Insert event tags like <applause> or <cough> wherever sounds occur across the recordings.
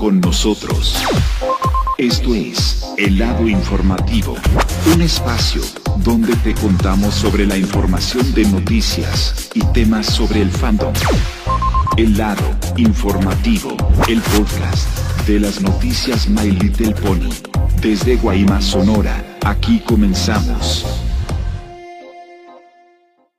con nosotros. Esto es El lado informativo, un espacio donde te contamos sobre la información de noticias y temas sobre el fandom. El lado informativo, el podcast de las noticias My Little Pony. Desde Guaymas, Sonora, aquí comenzamos.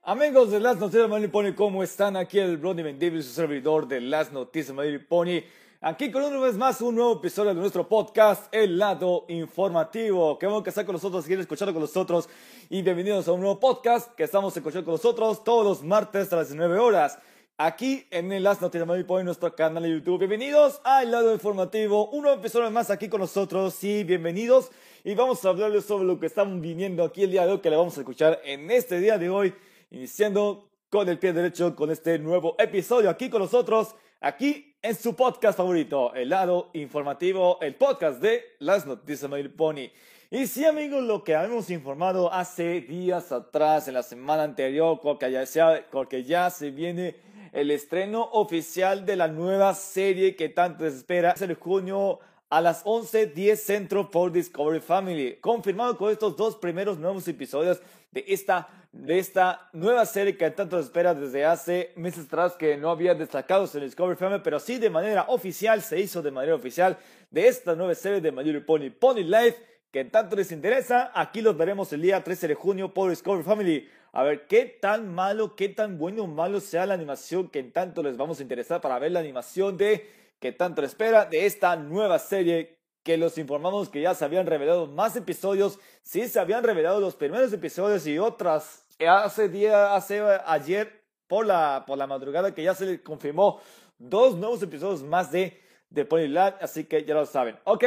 Amigos de Las Noticias My Little Pony, ¿cómo están? Aquí el Brody Davis, su servidor de Las Noticias My Little Pony. Aquí con una vez más un nuevo episodio de nuestro podcast, El Lado Informativo. Qué bueno que están con nosotros, quieren escuchar con nosotros. Y bienvenidos a un nuevo podcast que estamos escuchando con nosotros todos los martes a las 19 horas. Aquí en el Las Noticias Pony, nuestro canal de YouTube. Bienvenidos a El Lado Informativo. Un nuevo episodio más aquí con nosotros. Sí, bienvenidos. Y vamos a hablarles sobre lo que estamos viniendo aquí el día de hoy, que le vamos a escuchar en este día de hoy iniciando con el pie derecho con este nuevo episodio aquí con nosotros, aquí en su podcast favorito, el lado informativo, el podcast de las noticias de Pony. Y sí, amigos, lo que habíamos informado hace días atrás, en la semana anterior, porque ya, sea, se viene el estreno oficial de la nueva serie que tanto se espera. Es el junio a las 11.10 Centro por Discovery Family. Confirmado con estos dos primeros nuevos episodios de esta de esta nueva serie que tanto espera desde hace meses atrás que no había destacado en Discovery Family, pero sí de manera oficial, se hizo de manera oficial de esta nueva serie de My Pony Pony Life que tanto les interesa. Aquí los veremos el día 13 de junio por Discovery Family. A ver qué tan malo, qué tan bueno o malo sea la animación que tanto les vamos a interesar para ver la animación de que tanto espera de esta nueva serie que los informamos que ya se habían revelado más episodios, sí se habían revelado los primeros episodios y otras hace día, hace ayer por la, por la madrugada que ya se le confirmó dos nuevos episodios más de The Ponyland, así que ya lo saben. Ok,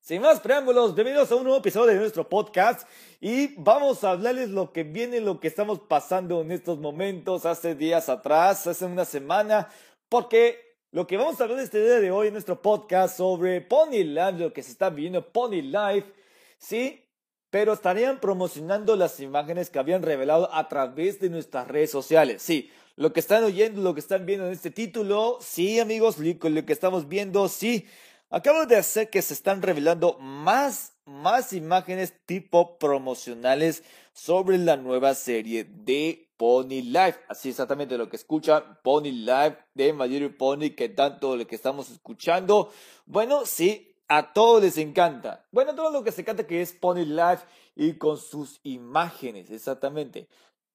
sin más preámbulos, bienvenidos a un nuevo episodio de nuestro podcast y vamos a hablarles lo que viene, lo que estamos pasando en estos momentos, hace días atrás, hace una semana, porque lo que vamos a hablar este día de hoy en nuestro podcast sobre Ponyland, lo que se está viendo Pony Life, sí, pero estarían promocionando las imágenes que habían revelado a través de nuestras redes sociales. Sí, lo que están oyendo, lo que están viendo en este título, sí, amigos, lo que estamos viendo, sí. Acabo de hacer que se están revelando más, más imágenes tipo promocionales sobre la nueva serie de Pony Life. Así exactamente lo que escucha Pony Life de Mayor Pony, que tanto lo que estamos escuchando. Bueno, sí, a todos les encanta. Bueno, todo lo que se encanta que es Pony Life y con sus imágenes, exactamente.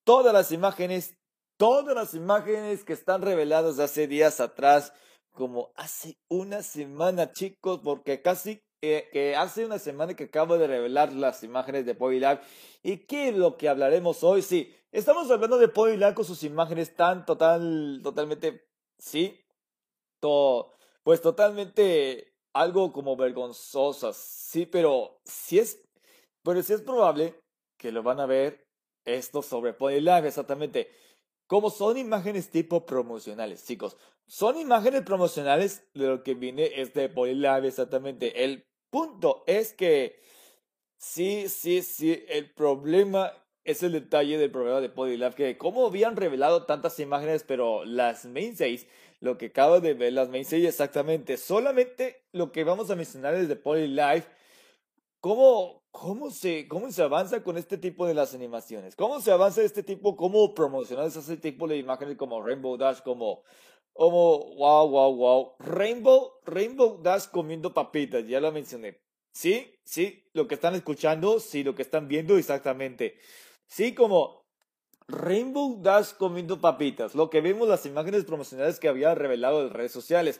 Todas las imágenes, todas las imágenes que están reveladas hace días atrás, como hace una semana, chicos, porque casi que hace una semana que acabo de revelar las imágenes de Pony Life. ¿Y qué es lo que hablaremos hoy? Sí, estamos hablando de Pony Life con sus imágenes tan total, totalmente, sí, pues totalmente algo como vergonzosas, sí, pero si es, pero sí es probable que lo van a ver esto sobre Live, exactamente. Como son imágenes tipo promocionales, chicos. Son imágenes promocionales de lo que viene es de Live, exactamente. El punto es que sí, sí, sí, el problema es el detalle del problema de Live, que como habían revelado tantas imágenes, pero las main 6 lo que acabo de ver, las main exactamente. Solamente lo que vamos a mencionar es de Life. ¿Cómo, cómo, se, ¿Cómo se avanza con este tipo de las animaciones? ¿Cómo se avanza este tipo? ¿Cómo promocionar ese tipo de imágenes como Rainbow Dash? Como, como, wow, wow, wow. Rainbow, Rainbow Dash comiendo papitas, ya lo mencioné. Sí, sí, lo que están escuchando, sí, lo que están viendo exactamente. Sí, como Rainbow Dash comiendo papitas. Lo que vimos las imágenes promocionales que había revelado en redes sociales.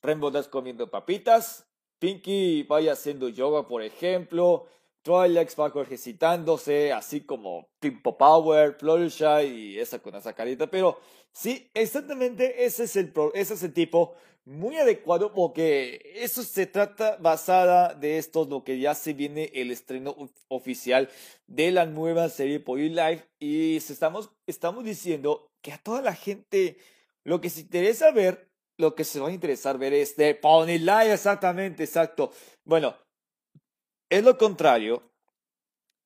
Rainbow Dash comiendo papitas. Pinky vaya haciendo yoga, por ejemplo. Twilight Sparkle ejercitándose, así como Pimpo Power, Fluttershy y esa con esa carita. Pero sí, exactamente ese es el, ese es el tipo muy adecuado porque eso se trata basada de esto, lo que ya se viene el estreno oficial de la nueva serie Pony Life y estamos, estamos diciendo que a toda la gente lo que se interesa ver, lo que se va a interesar ver es de Pony Life, exactamente, exacto. Bueno, es lo contrario.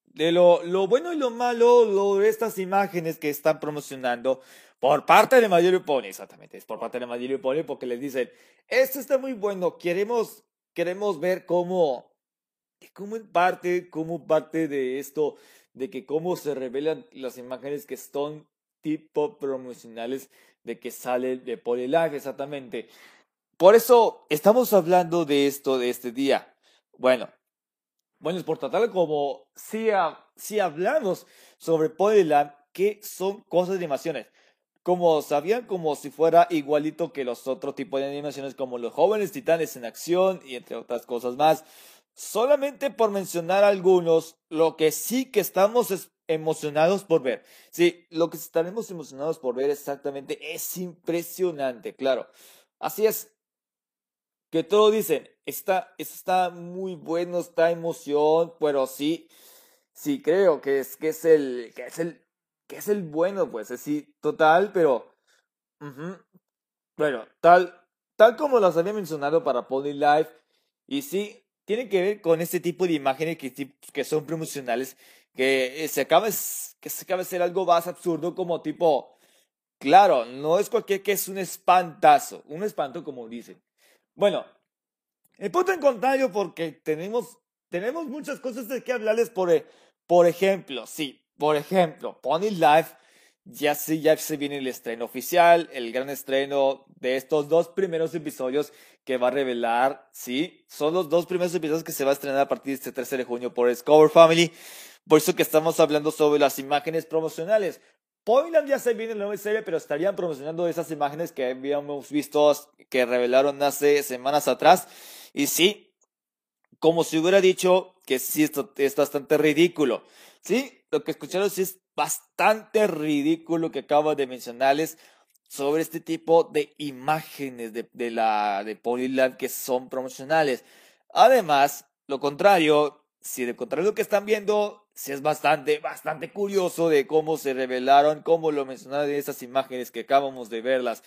de lo, lo bueno y lo malo lo, de estas imágenes que están promocionando por parte de My Pony, exactamente, es por parte de My Pony porque les dicen, esto está muy bueno, queremos, queremos ver cómo, cómo parte, cómo parte de esto, de que cómo se revelan las imágenes que son tipo promocionales de que sale de Polylife, exactamente. Por eso estamos hablando de esto de este día. Bueno, bueno, es por tratar como si, si hablamos sobre Polyland, que son cosas de animaciones. Como sabían, como si fuera igualito que los otros tipos de animaciones, como los jóvenes titanes en acción y entre otras cosas más. Solamente por mencionar algunos, lo que sí que estamos emocionados por ver. Sí, lo que estaremos emocionados por ver exactamente es impresionante, claro. Así es, que todo dicen, está, está muy bueno, está emoción, pero sí, sí creo que es, que es el, que es el, que es el bueno, pues, sí, total, pero, bueno, tal, tal como los había mencionado para Pony Life, y sí, tiene que ver con ese tipo de imágenes que, que son promocionales, que se acaba, que se acaba de ser algo más absurdo como tipo, claro, no es cualquier que es un espantazo, un espanto como dicen. Bueno, el punto en contrario porque tenemos, tenemos muchas cosas de que hablarles por, por ejemplo, sí, por ejemplo, Pony Life ya sí, ya se viene el estreno oficial, el gran estreno de estos dos primeros episodios que va a revelar, sí, son los dos primeros episodios que se va a estrenar a partir de este 13 de junio por Discover Family. Por eso que estamos hablando sobre las imágenes promocionales. Pointland ya se viene la nueva serie, pero estarían promocionando esas imágenes que habíamos visto que revelaron hace semanas atrás. Y sí, como si hubiera dicho que sí, esto es bastante ridículo. Sí, lo que escucharon sí es bastante ridículo que acabo de mencionarles sobre este tipo de imágenes de, de la de que son promocionales. Además, lo contrario, si de contrario lo que están viendo sí es bastante, bastante curioso de cómo se revelaron, cómo lo mencionaron de esas imágenes que acabamos de verlas,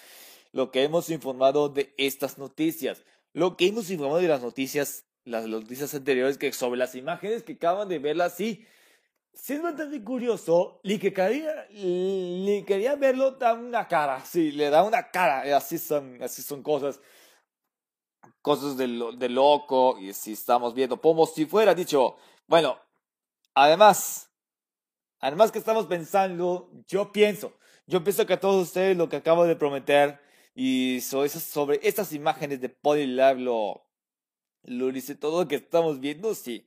lo que hemos informado de estas noticias, lo que hemos informado de las noticias, las noticias anteriores que sobre las imágenes que acaban de verlas, sí, sí es bastante curioso, y que quería, ni quería verlo da una cara, sí, le da una cara, así son, así son cosas. Cosas de, de loco y si estamos viendo como si fuera dicho, bueno, Además, además que estamos pensando, yo pienso, yo pienso que a todos ustedes lo que acabo de prometer y sobre, estas imágenes de Polylab lo, lo dice todo lo que estamos viendo, sí.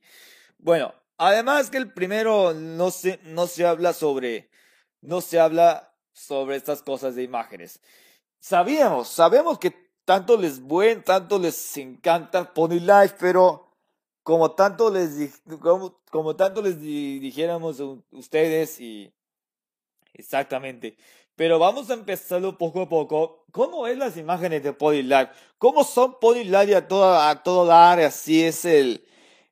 Bueno, además que el primero no se, no se habla sobre, no se habla sobre estas cosas de imágenes. Sabíamos, sabemos que tanto les buen, tanto les encanta Pony Life, pero como tanto les, como, como tanto les dijéramos ustedes y exactamente. Pero vamos a empezarlo poco a poco. ¿Cómo es las imágenes de Live? ¿Cómo son Live a todo, a todo dar? Así es el...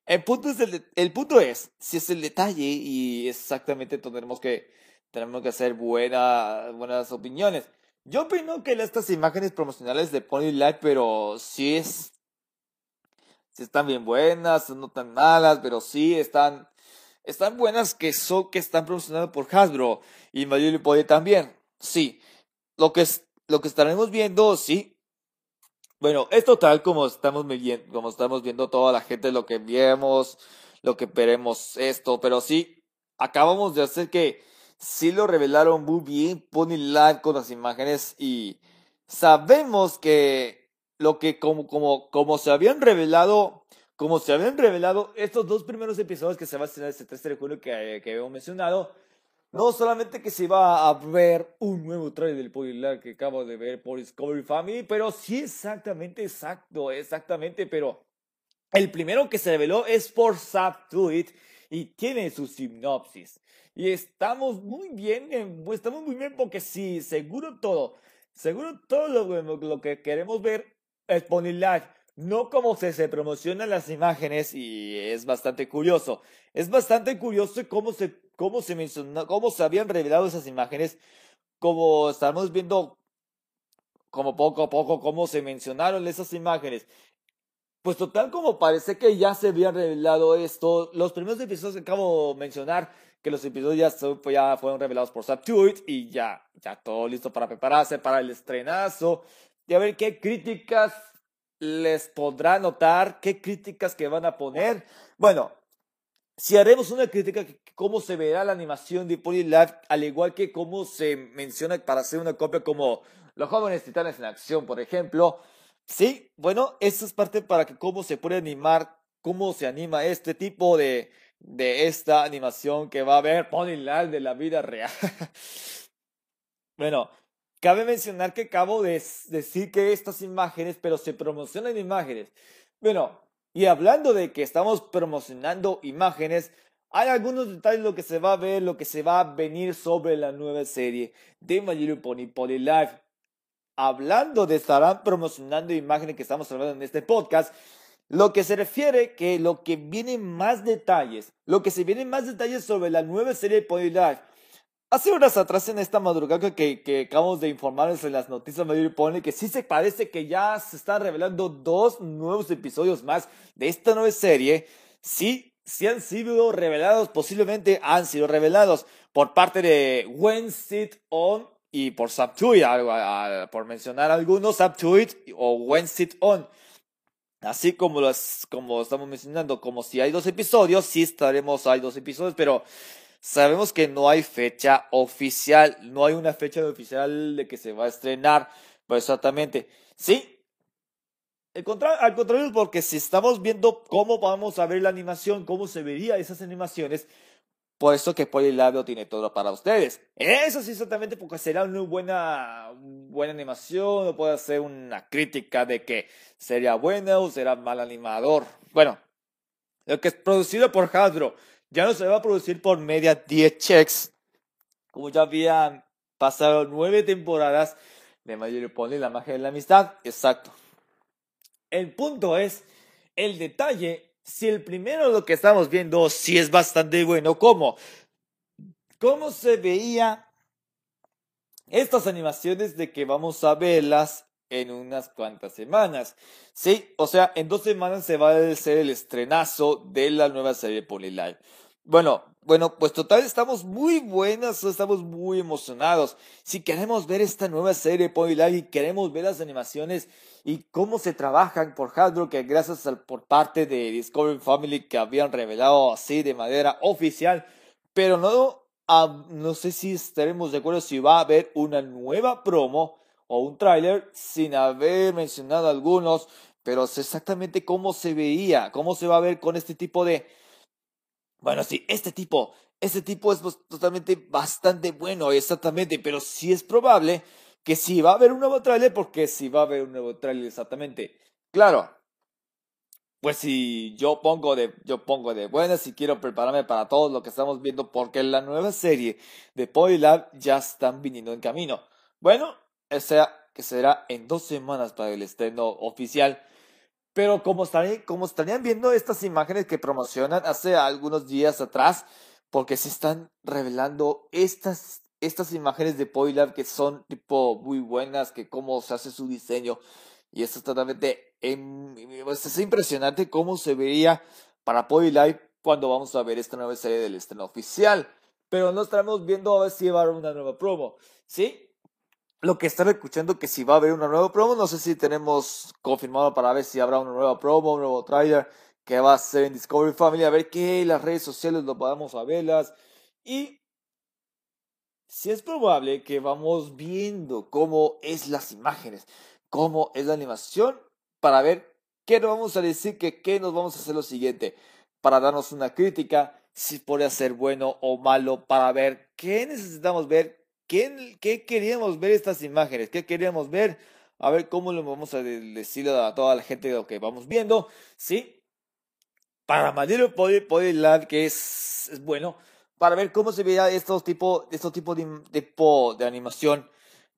El punto es, el, el punto es, si es el detalle y exactamente tendremos que, tenemos que hacer buena, buenas opiniones. Yo opino que estas imágenes promocionales de Live, pero si es están bien buenas, no tan malas, pero sí están, están buenas que son, que están promocionadas por Hasbro y Mario Pony también. Sí, lo que, es, lo que estaremos viendo, sí. Bueno, es total como estamos viendo, como estamos viendo toda la gente, lo que vemos, lo que veremos esto, pero sí, acabamos de hacer que sí lo revelaron muy bien, Pony Live con las imágenes y sabemos que lo que como, como, como se habían revelado, como se habían revelado estos dos primeros episodios que se va a estrenar este 13 de junio que, que habíamos mencionado, no solamente que se iba a ver un nuevo trailer del Polylar que acabo de ver por Discovery Family, pero sí exactamente, exacto, exactamente, pero el primero que se reveló es por Zap to It y tiene su sinopsis. Y estamos muy bien, estamos muy bien porque sí, seguro todo, seguro todo lo, lo que queremos ver es Pony Live, no como se, se promocionan las imágenes y es bastante curioso. Es bastante curioso cómo se, cómo se mencionó, cómo se habían revelado esas imágenes, como estamos viendo como poco a poco cómo se mencionaron esas imágenes. pues total como parece que ya se había revelado esto, los primeros episodios que acabo de mencionar, que los episodios ya, ya fueron revelados por Subtuit y ya, ya todo listo para prepararse para el estrenazo y a ver qué críticas les podrá notar, qué críticas que van a poner. Bueno, si haremos una crítica cómo se verá la animación de Polylab, al igual que cómo se menciona para hacer una copia como Los jóvenes titanes en acción, por ejemplo, Sí, bueno, eso es parte para que cómo se puede animar, cómo se anima este tipo de, de esta animación que va a haber Ponyland de la vida real. <laughs> bueno, cabe mencionar que acabo de decir que estas imágenes, pero se promocionan imágenes. Bueno, y hablando de que estamos promocionando imágenes, hay algunos detalles lo que se va a ver, lo que se va a venir sobre la nueva serie de My Little Pony Poly Life hablando de estarán promocionando imágenes que estamos hablando en este podcast, lo que se refiere que lo que vienen más detalles, lo que se vienen más detalles sobre la nueva serie de Pony Life. Hace horas atrás en esta madrugada que, que acabamos de informarles en las noticias de Pony que sí se parece que ya se están revelando dos nuevos episodios más de esta nueva serie. Sí, sí han sido revelados, posiblemente han sido revelados por parte de When Sit On y por Subtweet, por mencionar algunos, Subtweet o When Sit On. Así como, los, como estamos mencionando, como si hay dos episodios, sí estaremos, hay dos episodios, pero sabemos que no hay fecha oficial, no hay una fecha oficial de que se va a estrenar, pues exactamente, sí. Al contrario, porque si estamos viendo cómo vamos a ver la animación, cómo se vería esas animaciones, por eso que Polylabio tiene todo para ustedes. Eso sí, exactamente, porque será una buena, buena animación, o puede ser una crítica de que sería buena o será mal animador. Bueno, lo que es producido por Hasbro ya no se va a producir por media 10 checks, como ya habían pasado nueve temporadas de Mayor Pony, la magia de la amistad. Exacto. El punto es el detalle si el primero lo que estamos viendo sí es bastante bueno, ¿cómo? ¿Cómo se veía estas animaciones de que vamos a verlas en unas cuantas semanas? Sí, o sea, en dos semanas se va a hacer el estrenazo de la nueva serie Live. Bueno, bueno, pues total estamos muy buenas, estamos muy emocionados. Si queremos ver esta nueva serie Live y queremos ver las animaciones y cómo se trabajan por Hasbro, que gracias al, por parte de Discovery Family que habían revelado así de manera oficial, pero no, no sé si estaremos de acuerdo si va a haber una nueva promo o un tráiler sin haber mencionado algunos, pero sé exactamente cómo se veía, cómo se va a ver con este tipo de... Bueno, sí, este tipo, este tipo es totalmente bastante bueno, exactamente, pero sí es probable que si va a haber un nuevo trailer, porque si va a haber un nuevo trailer exactamente. Claro, pues si yo pongo de, yo pongo de buenas y quiero prepararme para todo lo que estamos viendo, porque la nueva serie de Polylab ya están viniendo en camino. Bueno, o sea que será en dos semanas para el estreno oficial. Pero como estarían, como estarían viendo estas imágenes que promocionan hace algunos días atrás, porque se están revelando estas estas imágenes de Polylab que son tipo muy buenas, que cómo se hace su diseño. Y es totalmente, pues, es impresionante cómo se vería para Polylab cuando vamos a ver esta nueva serie del estreno oficial. Pero no estaremos viendo a ver si va una nueva promo. ¿Sí? Lo que están escuchando que si va a haber una nueva promo, no sé si tenemos confirmado para ver si habrá una nueva promo, un nuevo trailer que va a ser en Discovery Family, a ver qué las redes sociales lo podamos a verlas. Y si es probable que vamos viendo cómo es las imágenes, cómo es la animación, para ver qué nos vamos a decir, que qué nos vamos a hacer lo siguiente, para darnos una crítica, si puede ser bueno o malo, para ver qué necesitamos ver, qué, qué queríamos ver estas imágenes, qué queríamos ver, a ver cómo lo vamos a decir a toda la gente lo que vamos viendo, ¿sí? Para Madero poder que es, es bueno, para ver cómo se veía estos tipos estos tipos de, de, animación,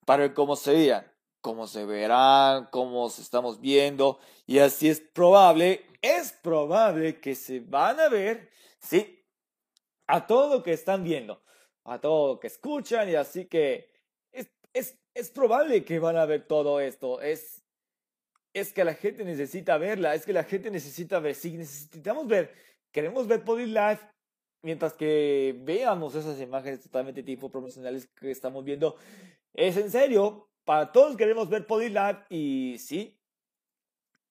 para ver cómo se veían, cómo se verán, cómo se estamos viendo, y así es probable, es probable que se van a ver, sí, a todo lo que están viendo, a todo lo que escuchan, y así que es, es, es probable que van a ver todo esto, es, es que la gente necesita verla, es que la gente necesita ver, si necesitamos ver, queremos ver Pony Life, mientras que veamos esas imágenes totalmente tipo promocionales que estamos viendo, es en serio, para todos queremos ver Pony Life y sí,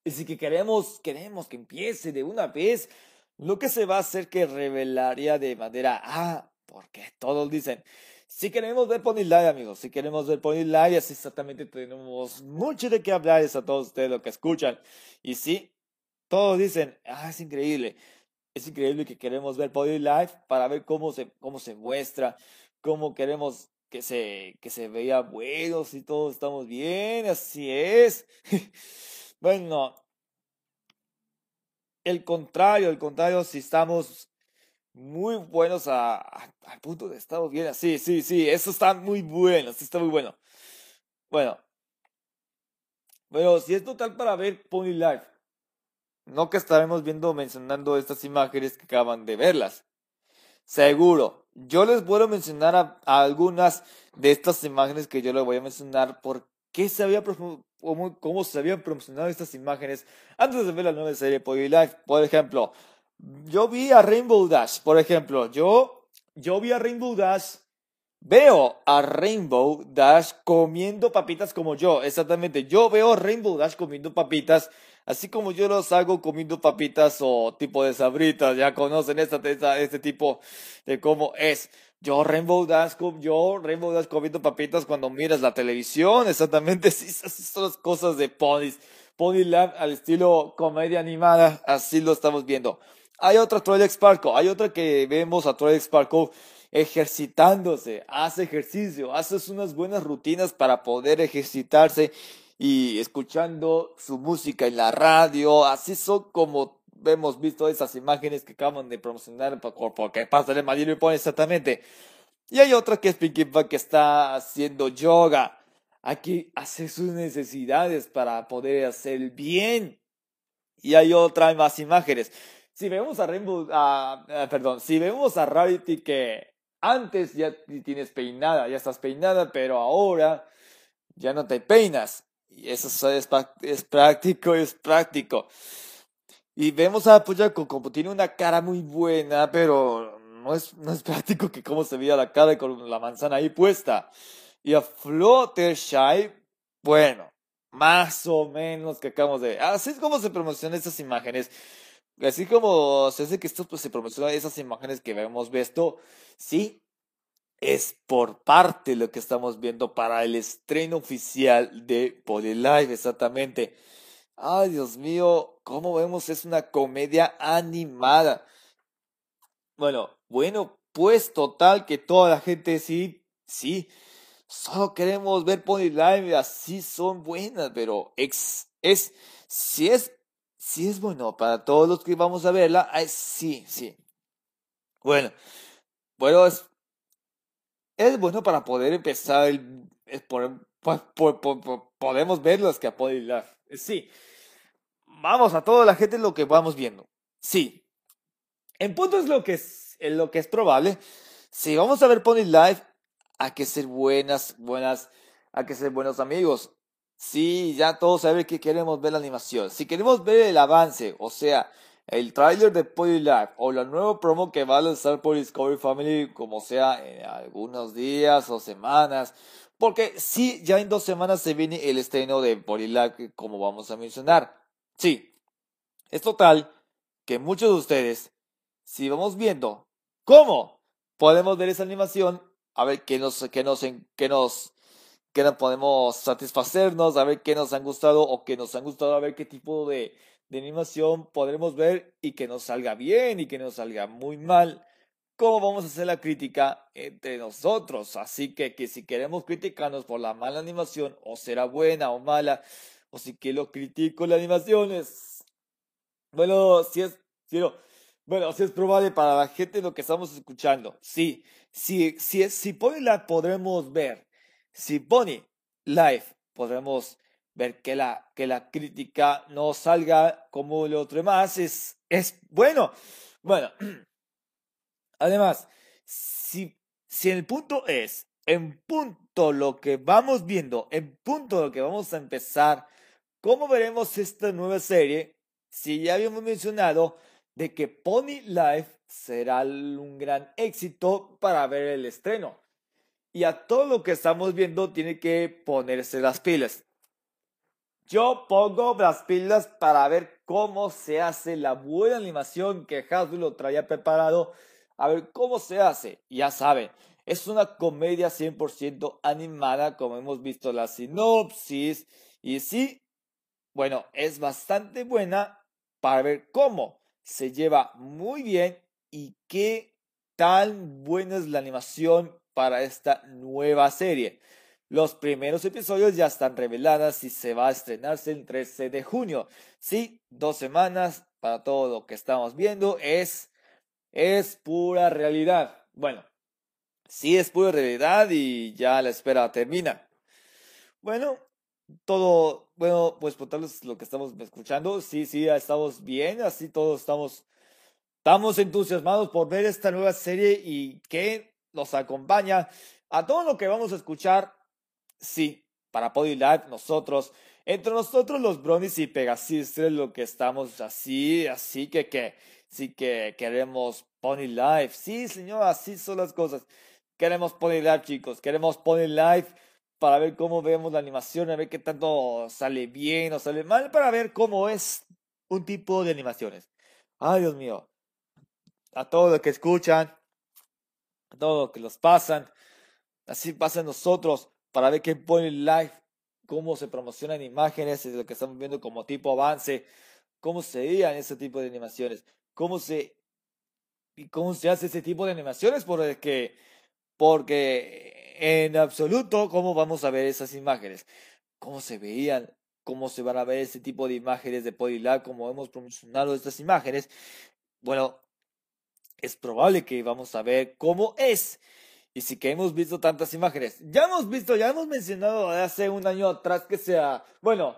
y si que queremos, queremos que empiece de una vez, lo que se va a hacer que revelaría de manera, ah, porque todos dicen, si queremos ver Pony Live, amigos, si queremos ver Pony Live, así exactamente tenemos mucho de qué hablar a todos ustedes lo que escuchan. Y sí, todos dicen, ah, es increíble. Es increíble que queremos ver Pony Live para ver cómo se, cómo se muestra, cómo queremos que se, que se vea bueno, si todos estamos bien, así es. <laughs> Bueno, el contrario, el contrario, si estamos muy buenos a, al punto de estar bien así, sí, sí, eso está muy bueno, sí está muy bueno. Bueno, bueno, si es total para ver Pony Life, no que estaremos viendo mencionando estas imágenes que acaban de verlas. Seguro, yo les puedo mencionar a, algunas de estas imágenes que yo les voy a mencionar por qué se había cómo, cómo se habían promocionado estas imágenes antes de ver la nueva serie Pony Life. Por ejemplo, yo vi a Rainbow Dash, por ejemplo, yo, yo vi a Rainbow Dash, veo a Rainbow Dash comiendo papitas como yo, exactamente, yo veo a Rainbow Dash comiendo papitas, así como yo los hago comiendo papitas o tipo de sabritas, ya conocen esta, este tipo de cómo es. Yo Rainbow Dash, yo Rainbow Dash comiendo papitas cuando miras la televisión, exactamente, <laughs> esas son las cosas de Ponies. Pony Land al estilo comedia animada, así lo estamos viendo. Hay otra Troy Sparkle, hay otra que vemos a Troy Sparkle ejercitándose, hace ejercicio, hace unas buenas rutinas para poder ejercitarse y escuchando su música en la radio, así son como hemos visto esas imágenes que acaban de promocionar porque pasa el Madrid y pone exactamente. Y hay otra que es Pinky Pie que está haciendo yoga. Aquí hace sus necesidades para poder hacer bien. Y hay otra más imágenes si vemos a Rainbow, perdón, si vemos a Rarity que antes ya tienes peinada, ya estás peinada, pero ahora ya no te peinas. Y eso es, es práctico, es práctico. Y vemos a Puyako como tiene una cara muy buena, pero no es, no es <laughs> práctico que cómo se veía la cara con la manzana ahí puesta. Y a Fluttershy, bueno, más o menos que acabamos de... Así es como se promocionan estas imágenes. Así como se hace que esto pues, se promociona esas imágenes que hemos visto, sí, es por parte lo que estamos viendo para el estreno oficial de Live, exactamente. Ay, Dios mío, como vemos, es una comedia animada. Bueno, bueno, pues total que toda la gente sí, sí, solo queremos ver Live, así son buenas, pero es, es, si es sí es bueno para todos los que vamos a verla. sí, sí. Bueno, bueno, es, es bueno para poder empezar el, es por, podemos ver los que Sí. Vamos a toda la gente lo que vamos viendo. Sí. En punto es lo que es, lo que es probable. Si vamos a ver Pony Live, hay que ser buenas, buenas, hay que ser buenos amigos. Sí, ya todos saben que queremos ver la animación. Si queremos ver el avance, o sea, el trailer de Life o la nueva promo que va a lanzar por Discovery Family, como sea en algunos días o semanas, porque sí, ya en dos semanas se viene el estreno de Life, como vamos a mencionar. Sí, es total que muchos de ustedes, si vamos viendo cómo podemos ver esa animación, a ver qué nos, qué nos, qué nos que no podemos satisfacernos, a ver qué nos han gustado o que nos han gustado, a ver qué tipo de, de animación podremos ver y que nos salga bien y que nos salga muy mal. ¿Cómo vamos a hacer la crítica entre nosotros? Así que, que si queremos criticarnos por la mala animación, o será buena o mala, o si que lo critico la animación, es. Bueno, si es. Si bueno, si es probable para la gente lo que estamos escuchando. Sí, sí, sí, si la podremos ver si pone live, podremos ver que la, que la crítica no salga como lo otro más es, es bueno. Bueno, <clears throat> además, si, si el punto es, en punto lo que vamos viendo, en punto lo que vamos a empezar ¿Cómo veremos esta nueva serie? Si ya habíamos mencionado de que Pony Life será un gran éxito para ver el estreno. Y a todo lo que estamos viendo tiene que ponerse las pilas. Yo pongo las pilas para ver cómo se hace la buena animación que Hasbro traía preparado. A ver cómo se hace. Ya saben, es una comedia 100% animada, como hemos visto la sinopsis. Y sí, bueno, es bastante buena para ver cómo se lleva muy bien y qué tan buena es la animación para esta nueva serie. Los primeros episodios ya están revelados y se va a estrenarse el 13 de junio. Sí, dos semanas para todo lo que estamos viendo es, es pura realidad. Bueno, sí es pura realidad y ya la espera termina. Bueno, todo, bueno, pues tal lo que estamos escuchando, sí, sí, estamos bien, así todos estamos, estamos entusiasmados por ver esta nueva serie y que nos acompaña a todo lo que vamos a escuchar Sí, para Live nosotros, entre nosotros los Bronies y Pegasistres, lo que estamos así, así que que, sí que queremos Pony Life. Sí, señor, así son las cosas. Queremos Pony Life, chicos, queremos Pony Life para ver cómo vemos la animación, a ver qué tanto sale bien o sale mal, para ver cómo es un tipo de animaciones. Ay, Dios mío. A todos los que escuchan, a todos los que los pasan, así pasa nosotros para ver qué pone live, cómo se promocionan imágenes, es lo que estamos viendo como tipo avance, cómo se veían ese tipo de animaciones, cómo se cómo se hace ese tipo de animaciones, porque porque en absoluto cómo vamos a ver esas imágenes, cómo se veían, cómo se van a ver ese tipo de imágenes de Podilab, cómo hemos promocionado estas imágenes. Bueno, es probable que vamos a ver cómo es y sí que hemos visto tantas imágenes. Ya hemos visto, ya hemos mencionado hace un año atrás que sea, bueno,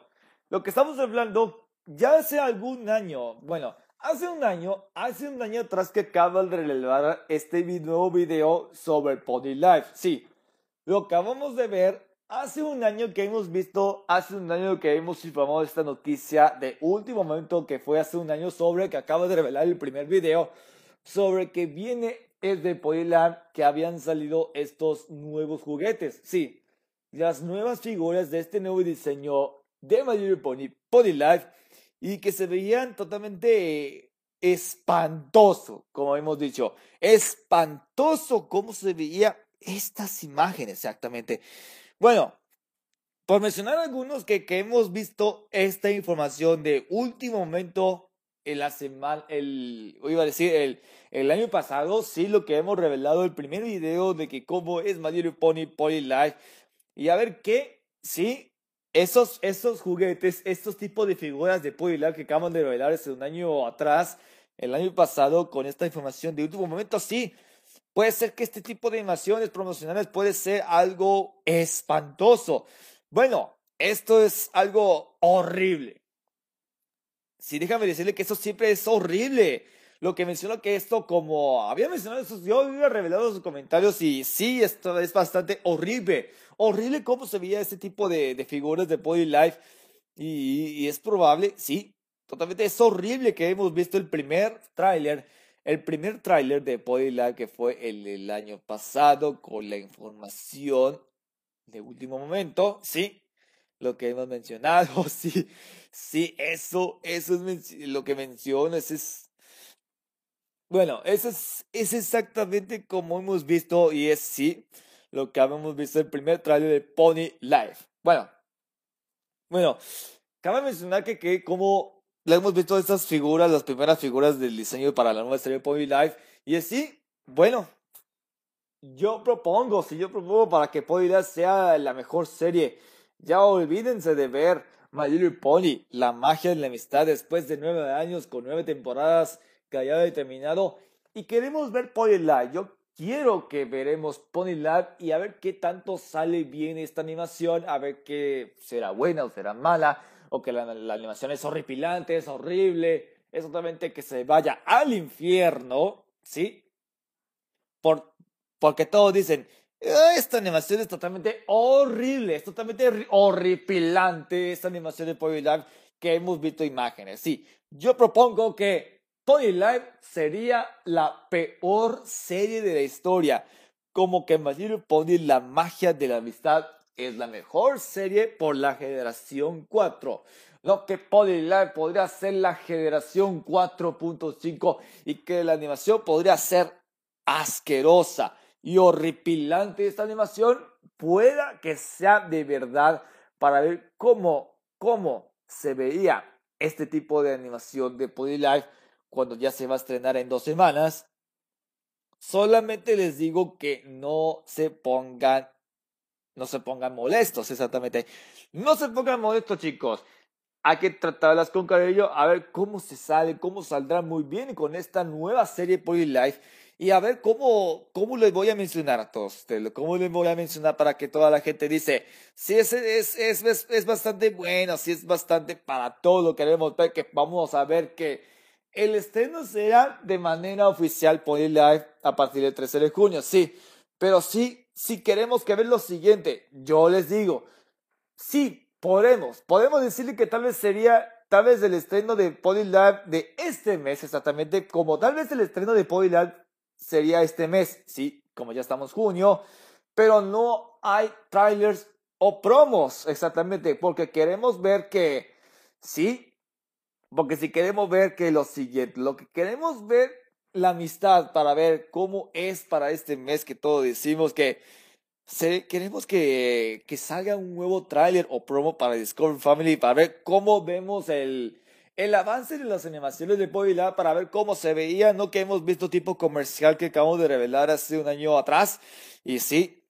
lo que estamos hablando, ya hace algún año, bueno, hace un año, hace un año atrás que acaba de revelar este nuevo video sobre Pony Life. Sí, lo acabamos de ver hace un año que hemos visto, hace un año que hemos informado esta noticia de último momento que fue hace un año sobre que acaba de revelar el primer video sobre que viene es de que habían salido estos nuevos juguetes. Sí, las nuevas figuras de este nuevo diseño de My Little Pony, Pony Life, y que se veían totalmente espantoso, como hemos dicho. Espantoso cómo se veían estas imágenes exactamente. Bueno, por mencionar algunos que, que hemos visto esta información de último momento en la semana, el, iba a decir, el, el año pasado, sí, lo que hemos revelado, el primer video de que cómo es Little Pony Poly Life. Y a ver qué, sí, esos, esos juguetes, estos tipos de figuras de Poly Life que acaban de revelar hace un año atrás, el año pasado, con esta información de último momento, sí. Puede ser que este tipo de animaciones promocionales puede ser algo espantoso. Bueno, esto es algo horrible sí, déjame decirle que eso siempre es horrible. Lo que mencionó que esto, como había mencionado eso, yo había revelado sus comentarios y sí, esto es bastante horrible. Horrible cómo se veía ese tipo de, de figuras de Body Life. Y, es probable, sí, totalmente es horrible que hemos visto el primer tráiler, el primer tráiler de Body Life que fue el, el año pasado con la información de último momento, sí, lo que hemos mencionado, <laughs> sí, sí, eso, eso es lo que mencionas, es, bueno, eso es, es exactamente como hemos visto y es sí, lo que habíamos visto el primer trailer de Pony Life. Bueno, bueno, cabe mencionar que, que como le hemos visto estas figuras, las primeras figuras del diseño para la nueva serie de Pony Life, y es sí, bueno, yo propongo, si yo propongo para que Pony Life sea la mejor serie ya olvídense de ver My Little Pony, la magia de la amistad después de nueve años con nueve temporadas que haya determinado. Y queremos ver Pony Live. Yo quiero que veremos Pony Live y a ver qué tanto sale bien esta animación, a ver qué será buena o será mala, o que la, animación es horripilante, es horrible, es totalmente que se vaya al infierno, ¿sí? Por, porque todos dicen, Esta animación es totalmente horrible, es totalmente horripilante esta animación de Live que hemos visto imágenes. Sí, yo propongo que Live sería la peor serie de la historia. Como que My Little Pony, la magia de la amistad, es la mejor serie por la generación 4. Lo que Live podría ser la generación 4.5 y que la animación podría ser asquerosa y horripilante esta animación, pueda que sea de verdad para ver cómo, cómo se veía este tipo de animación de Pony Life cuando ya se va a estrenar en dos semanas. Solamente les digo que no se pongan, no se pongan molestos, exactamente. No se pongan molestos, chicos. Hay que tratarlas con cariño, a ver cómo se sale, cómo saldrá muy bien con esta nueva serie Pony Life y a ver cómo, cómo les voy a mencionar a todos cómo les voy a mencionar para que toda la gente dice, sí, es, es, es, es bastante bueno, sí es bastante para todo, queremos ver que vamos a ver que el estreno será de manera oficial por live a partir del 13 de junio, sí, pero sí, si queremos que ver lo siguiente, yo les digo, sí, podemos, podemos decirle que tal vez sería tal vez el estreno de Pony Live de este mes exactamente, como tal vez el estreno de Pony Live sería este mes, sí, como ya estamos junio, pero no hay trailers o promos exactamente, porque queremos ver que, sí, porque si queremos ver que lo siguiente, lo que queremos ver la amistad para ver cómo es para este mes que todos decimos que queremos que, que salga un nuevo trailer o promo para Discovery Family para ver cómo vemos el, el avance de las animaciones de Lab para ver cómo se veía, no que hemos visto tipo comercial que acabamos de revelar hace un año atrás. Y sí,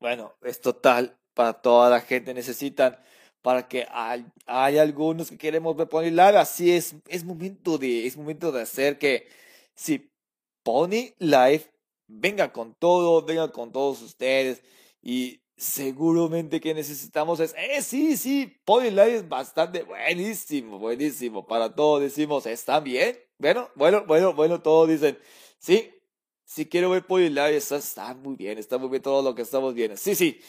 bueno, es total para toda la gente. Necesitan para que hay, hay algunos que queremos ver Pony Live. Así es, es momento de, es momento de hacer que si Pony Live venga con todo, venga con todos ustedes y seguramente que necesitamos es, eh, sí, sí, Live es bastante buenísimo, buenísimo. Para todos decimos, está bien. Bueno, bueno, bueno, bueno, todos dicen, sí, sí quiero ver Live, está, muy bien, está muy bien todo lo que estamos viendo. Sí, sí.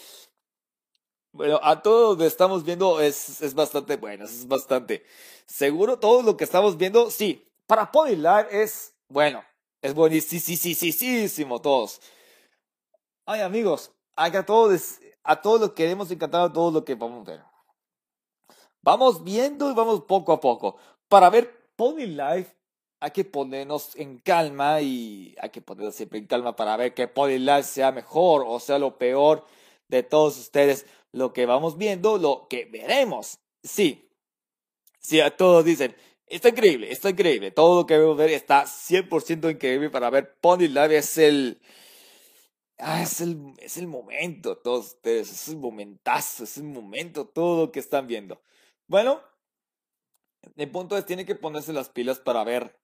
Bueno, a todos lo que estamos viendo es, es bastante bueno, es bastante. Seguro todo lo que estamos viendo, sí. Para Live es, bueno, es buenísimo, sí, sí, sí, sí, todos. Ay, amigos, a todos, a todos lo queremos encantar a todos lo que vamos a ver. Vamos viendo y vamos poco a poco. Para ver Pony Life hay que ponernos en calma y hay que ponernos siempre en calma para ver que Pony Life sea mejor o sea lo peor de todos ustedes. Lo que vamos viendo, lo que veremos. Sí, sí, a todos dicen, está increíble, está increíble. Todo lo que vemos ver está 100% increíble para ver Pony Life es el Ah, es el, es el momento, todos ustedes, es el momentazo, es el momento, todo lo que están viendo. Bueno, el punto es, tiene que ponerse las pilas para ver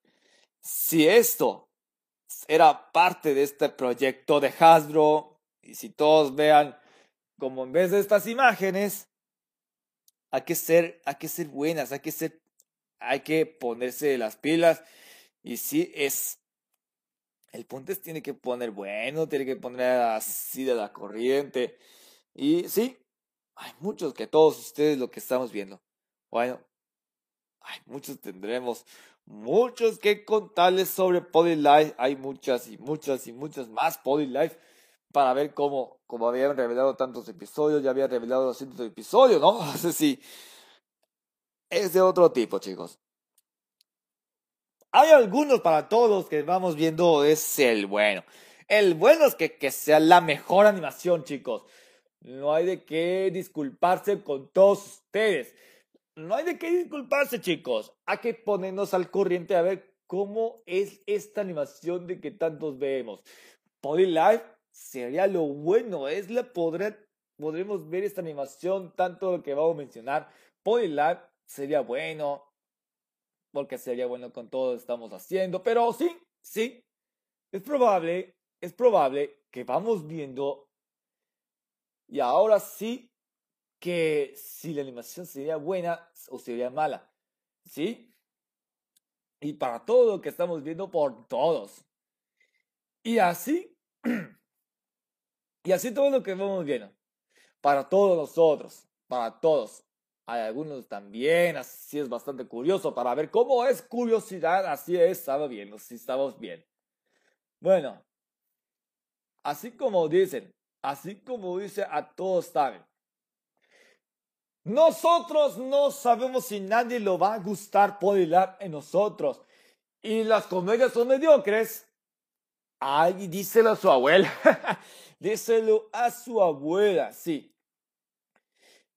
si esto era parte de este proyecto de Hasbro y si todos vean como en vez de estas imágenes, hay que ser, hay que ser buenas, hay que ser, hay que ponerse las pilas y si es el punto es tiene que poner bueno, tiene que poner así de la corriente. Y sí, hay muchos que todos ustedes lo que estamos viendo. Bueno, hay muchos tendremos muchos que contarles sobre Life. Hay muchas y muchas y muchas más Life para ver cómo, como habían revelado tantos episodios, ya había revelado 200 episodios, ¿no? <laughs> No sé si es de otro tipo, chicos. Hay algunos para todos que vamos viendo es el bueno. El bueno es que, que sea la mejor animación, chicos. No hay de qué disculparse con todos ustedes. No hay de qué disculparse, chicos. Hay que ponernos al corriente a ver cómo es esta animación de que tantos vemos. Pony Life sería lo bueno. Es la podremos ver esta animación, tanto lo que vamos a mencionar. Pony Life sería bueno porque sería bueno con todo lo que estamos haciendo, pero sí, sí, es probable, es probable que vamos viendo y ahora sí que si la animación sería buena o sería mala, ¿sí? Y para todo lo que estamos viendo por todos. Y así, <clears throat> Y así todo lo que vamos viendo. Para todos nosotros, para todos. Hay algunos también, así es bastante curioso para ver cómo es curiosidad. Así es, estaba bien, si estamos bien. Bueno, así como dicen, así como dice a todos saben. Nosotros no sabemos si nadie lo va a gustar Polylab en nosotros. Y las comedias son mediocres. Ay, díselo a su abuela. <laughs> díselo a su abuela, sí.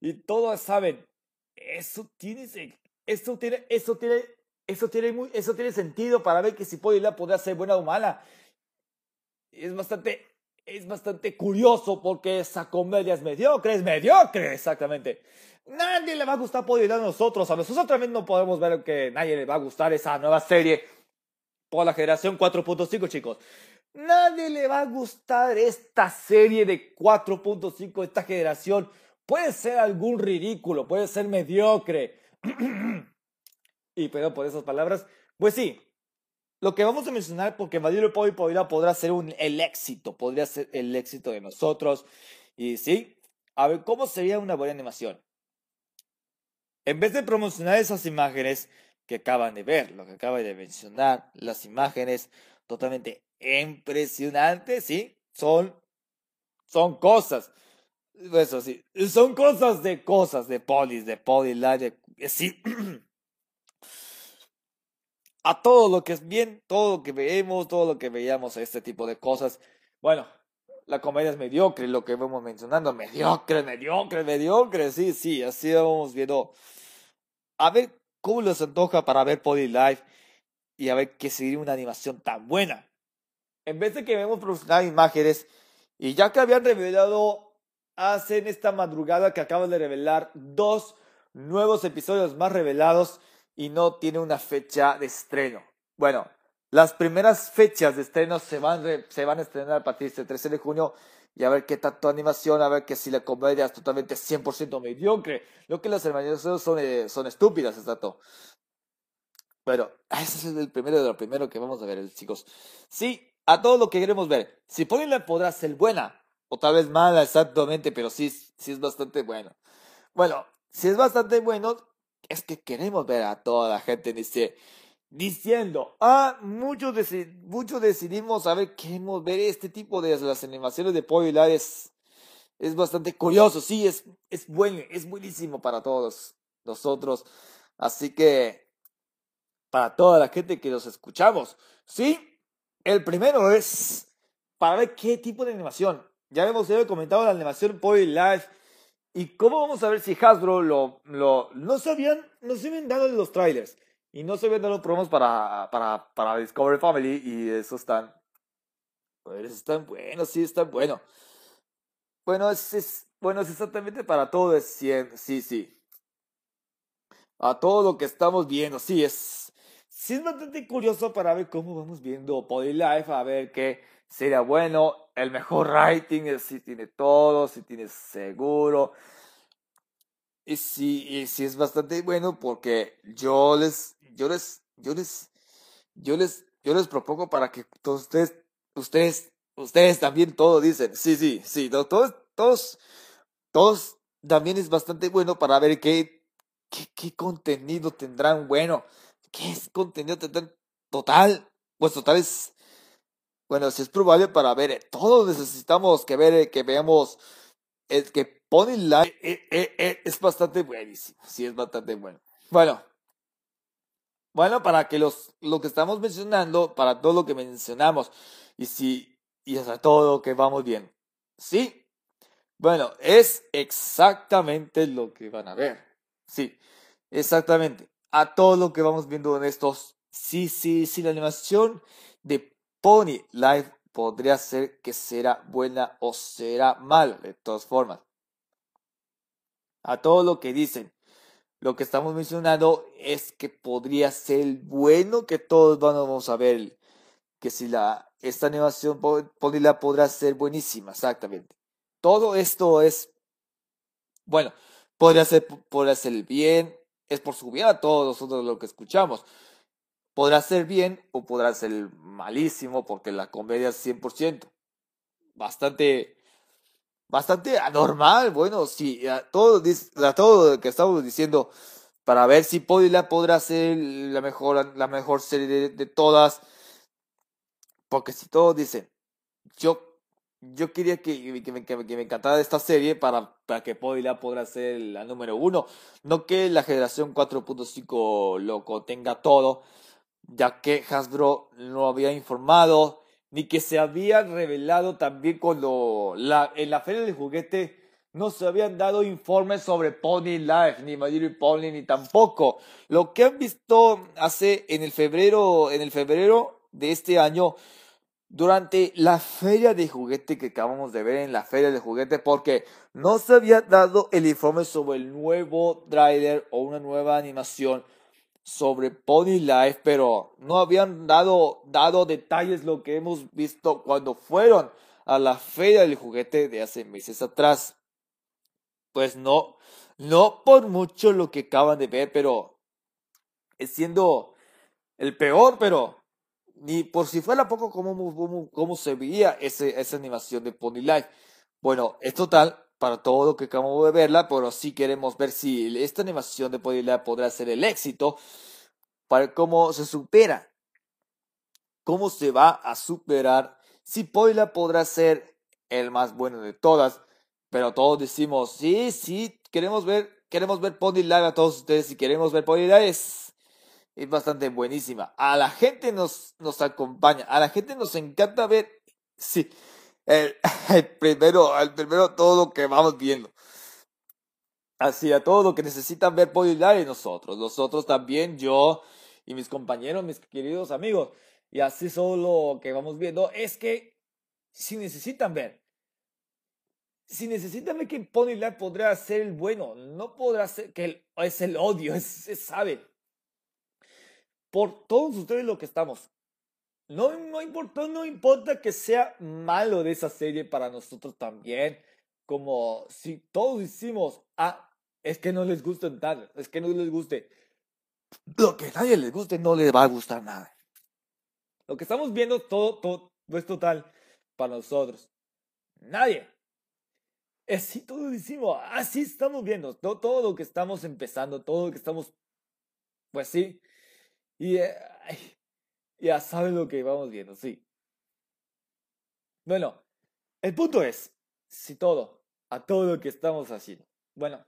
Y todos saben, eso tiene, eso tiene, eso tiene, eso tiene, muy, eso tiene sentido para ver que si Polylab podría ser buena o mala. Es bastante, es bastante curioso porque esa comedia es mediocre, es mediocre, exactamente. Nadie le va a gustar Poder a nosotros. A nosotros también no podemos ver que nadie le va a gustar esa nueva serie por la generación 4.5, chicos. Nadie le va a gustar esta serie de 4.5, esta generación. Puede ser algún ridículo, puede ser mediocre. <clears throat> y perdón por esas palabras. Pues sí, lo que vamos a mencionar, porque Madrid Poi podría, podrá ser un, el éxito, podría ser el éxito de nosotros. Y sí, a ver, ¿cómo sería una buena animación? En vez de promocionar esas imágenes que acaban de ver, lo que acaba de mencionar, las imágenes totalmente impresionantes, ¿sí? Son, son cosas. Eso sí, son cosas de cosas, de polis, de polylight, de, sí. <clears throat> a todo lo que es bien, todo lo que vemos, todo lo que veíamos, este tipo de cosas. Bueno, la comedia es mediocre, lo que vamos mencionando, mediocre, mediocre, mediocre, sí, sí, así vamos viendo a ver cómo les antoja para ver Life y a ver qué sería una animación tan buena. En vez de que vemos promocionar imágenes, y ya que habían revelado, hacen esta madrugada que acaban de revelar dos nuevos episodios más revelados y no tiene una fecha de estreno. Bueno, las primeras fechas de estreno se van, se van a estrenar a partir del 13 de junio y a ver qué tanto animación, a ver que si la comedia es totalmente 100% mediocre. Lo que las animaciones son, eh, son estúpidas, exacto. Pero <laughs> ese es el primero de lo primero que vamos a ver, chicos. Sí, a todo lo que queremos ver. Si la podrá ser buena, o tal vez mala exactamente, pero sí, sí es bastante bueno. Bueno, si es bastante bueno, es que queremos ver a toda la gente diciendo, ah, muchos, muchos decidimos, a ver, queremos ver este tipo de las animaciones de Pollo es, es bastante curioso, sí, es, es bueno, es buenísimo para todos nosotros. Así que, para toda la gente que nos escuchamos, sí, el primero es para ver qué tipo de animación. Ya hemos comentado la animación Pollo Live. ¿Y cómo vamos a ver si Hasbro lo, lo, no sabían, nos habían dado los trailers? Y no se habían dado promos para, para, para Discovery Family y eso están, pues están buenos, sí, están buenos. Bueno, es, es, bueno, es exactamente para todo, es sí, sí. A todo lo que estamos viendo, sí, es, sí es bastante curioso para ver cómo vamos viendo Poly Life, a ver qué sería bueno, el mejor <laughs> rating, si tiene todo, si tiene seguro, y sí, y sí es bastante bueno porque yo les, yo les, yo les, yo les, yo les propongo para que todos ustedes, ustedes, ustedes también todos dicen, sí, sí, sí, todos, todos, todos también es bastante bueno para ver qué, qué, contenido tendrán bueno, qué contenido tendrán total, pues total es, bueno, si es probable para ver, todos necesitamos que ver, que veamos, es que Pony Live eh, eh, eh, es bastante buenísimo. Sí, es bastante bueno. Bueno. Bueno, para que los, lo que estamos mencionando, para todo lo que mencionamos, y si, y hasta todo que vamos bien. Sí. Bueno, es exactamente lo que van a ver. Sí, exactamente. A todo lo que vamos viendo en estos. Sí, sí, sí, la animación de Pony Live podría ser que será buena o será mala, de todas formas a todo lo que dicen. Lo que estamos mencionando es que podría ser bueno que todos vamos a ver que si la esta animación podría, podrá ser buenísima, exactamente. Todo esto es bueno, podría ser podría ser bien, es por su bien a todos nosotros lo que escuchamos. Podrá ser bien o podrá ser malísimo porque la comedia es 100%. Bastante bastante anormal. Bueno, sí, a todo, a todo lo que estamos diciendo para ver si Podila podrá ser la mejor, la mejor serie de, todas. Porque si todos dicen, yo, yo quería que, me, que, me encantara esta serie para, para que Podila podrá ser la número uno. No que la generación 4.5 loco tenga todo, ya que Hasbro no había informado, ni que se había revelado también cuando en la feria del juguete no se habían dado informes sobre Pony Life, ni My Pony, ni tampoco. Lo que han visto hace en el febrero, en el febrero de este año, durante la feria de juguete que acabamos de ver en la feria de juguete, porque no se había dado el informe sobre el nuevo trailer o una nueva animación sobre Pony Life, pero no habían dado, dado detalles lo que hemos visto cuando fueron a la feria del juguete de hace meses atrás pues no, no por mucho lo que acaban de ver, pero es siendo el peor, pero ni por si fuera poco cómo, cómo, se veía ese, esa animación de Pony Life. Bueno, es total para todo lo que acabamos de verla, pero sí queremos ver si esta animación de Life podrá ser el éxito, para cómo se supera, cómo se va a superar, si Life podrá ser el más bueno de todas, pero todos decimos, sí, sí, queremos ver, queremos ver Pony a todos ustedes y queremos ver Pony. Es, es bastante buenísima. A la gente nos, nos acompaña, a la gente nos encanta ver, sí, <laughs> el, primero, el primero todo que vamos viendo. Así, a todo lo que necesitan ver Pony Live nosotros. Nosotros también, yo y mis compañeros, mis queridos amigos. Y así solo lo que vamos viendo es que si necesitan ver si necesitan ver que Pony podrá ser el bueno, no podrá ser que es el odio, <laughs> es, sabe. Por todos ustedes lo que estamos. No, no, importa, no importa que sea malo de esa serie para nosotros también. Como si todos decimos, ah, es que no les gusta tal, es que no les guste. Lo que a nadie les guste no les va a gustar nada. Lo que estamos viendo todo, todo es total para nosotros. Nadie, Así todo decimos, así estamos viendo, todo, todo, lo que estamos empezando, todo lo que estamos, pues sí, y eh, ya saben lo que vamos viendo, sí. Bueno, el punto es, si todo, a todo lo que estamos haciendo, bueno,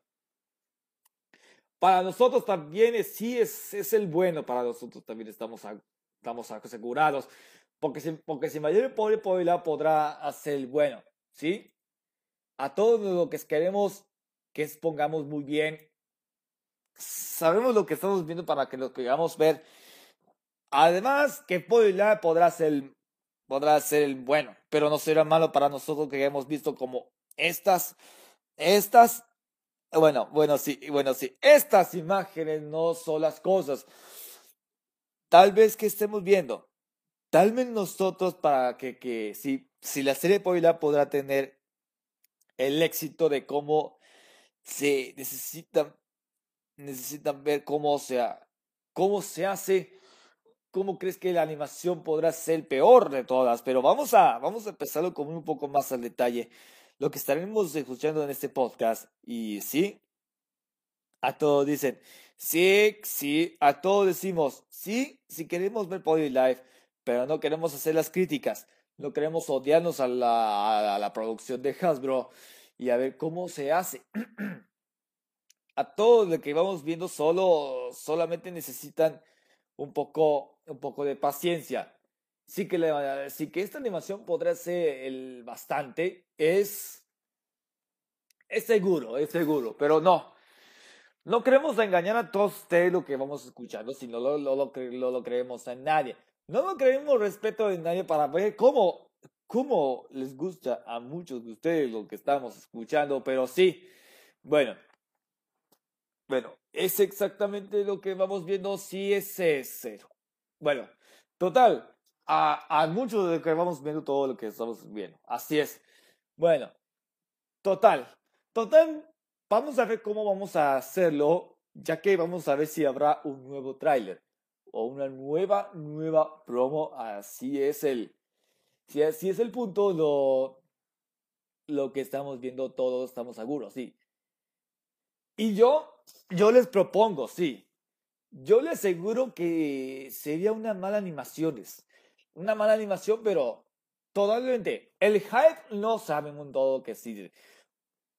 para nosotros también es, sí es, es el bueno, para nosotros también estamos, estamos asegurados, porque si, porque si mayor pobre podrá hacer el bueno, ¿sí? a todo lo que queremos que expongamos muy bien. Sabemos lo que estamos viendo para que lo queramos ver. Además, que podrá ser, podrá ser el bueno, pero no será malo para nosotros que hemos visto como estas, estas, bueno, bueno, sí, bueno, sí, estas imágenes no son las cosas. Tal vez que estemos viendo, tal vez nosotros para que, que si, si la serie Poila podrá tener el éxito de cómo se necesitan, necesitan ver cómo se, cómo se hace, cómo crees que la animación podrá ser peor de todas, pero vamos a, vamos a empezarlo con un poco más al detalle. Lo que estaremos escuchando en este podcast, y sí, a todos dicen, sí, sí, a todos decimos, sí, si queremos ver Poly Life, pero no queremos hacer las críticas no queremos odiarnos a la, a la producción de Hasbro y a ver cómo se hace. <clears throat> a todo lo que vamos viendo solo solamente necesitan un poco un poco de paciencia. Sí que, sí que esta animación podrá ser el bastante, es, es seguro, es seguro, pero no. No queremos engañar a todos ustedes lo que vamos escuchando, si no lo, lo, lo, lo creemos en nadie. No nos creemos respeto de nadie para ver cómo, cómo les gusta a muchos de ustedes lo que estamos escuchando, pero sí, bueno, bueno, es exactamente lo que vamos viendo, sí es cero. Bueno, total, a, muchos de que vamos viendo todo lo que estamos viendo, así es. Bueno, total, total, vamos a ver cómo vamos a hacerlo, ya que vamos a ver si habrá un nuevo tráiler o una nueva, nueva promo. Así es el, si así es el punto, lo, lo que estamos viendo todos, estamos seguros, sí. Y yo, yo les propongo, sí. Yo les aseguro que sería una mala animación. Una mala animación, pero totalmente. El hype no saben un todo que sí.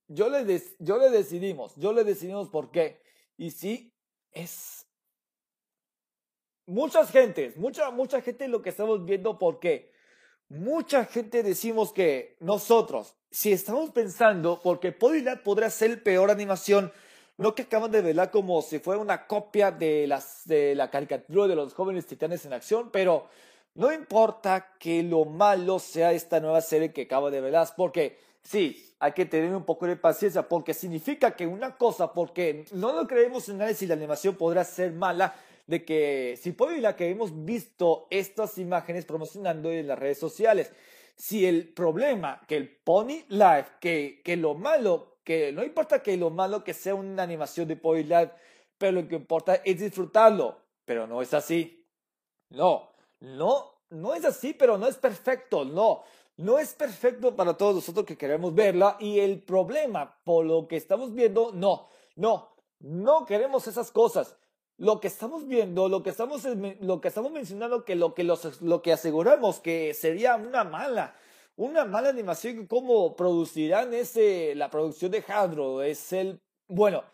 Yo le, yo le decidimos, yo le decidimos por qué. Y sí, es... Muchas gentes, mucha, mucha gente lo que estamos viendo por qué. Mucha gente decimos que nosotros, si estamos pensando, porque Polylab podría ser peor animación, no que acaban de verla como si fuera una copia de, las, de la caricatura de los jóvenes titanes en acción, pero no importa que lo malo sea esta nueva serie que acaba de verlas, porque sí, hay que tener un poco de paciencia, porque significa que una cosa, porque no lo creemos en nadie si la animación podrá ser mala, de que si la que hemos visto estas imágenes promocionando en las redes sociales. Si el problema, que el Pony Live, que, que lo malo, que no importa que lo malo que sea una animación de Pony Live, pero lo que importa es disfrutarlo. Pero no es así. No, no, no es así, pero no es perfecto, no. No es perfecto para todos nosotros que queremos verla y el problema, por lo que estamos viendo, no, no, no queremos esas cosas lo que estamos viendo, lo que estamos, lo que estamos mencionando, que lo que, lo que aseguramos que sería una mala, una mala animación, cómo producirán ese, la producción de Hadro, es el, bueno,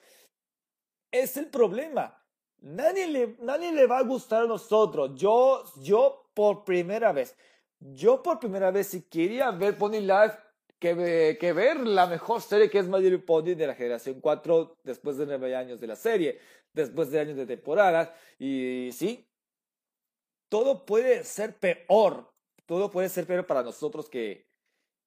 es el problema. Nadie le, nadie le va a gustar a nosotros. Yo, yo por primera vez, yo por primera vez, si quería ver Pony Life, que, que, ver la mejor serie que es My Little Pony de la generación 4 después de nueve años de la serie después de años de temporada. Y sí, todo puede ser peor. Todo puede ser peor para nosotros que